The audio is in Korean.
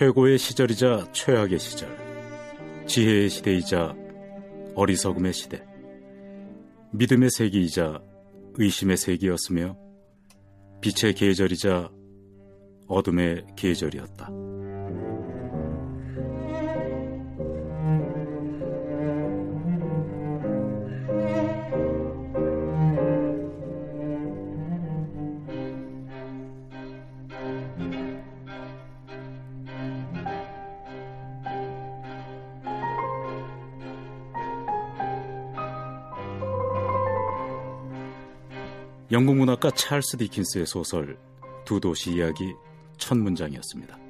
최고의 시절이자 최악의 시절, 지혜의 시대이자 어리석음의 시대, 믿음의 세기이자 의심의 세기였으며 빛의 계절이자 어둠의 계절이었다. 영국 문학가 찰스 디킨스의 소설 두 도시 이야기 첫 문장이었습니다.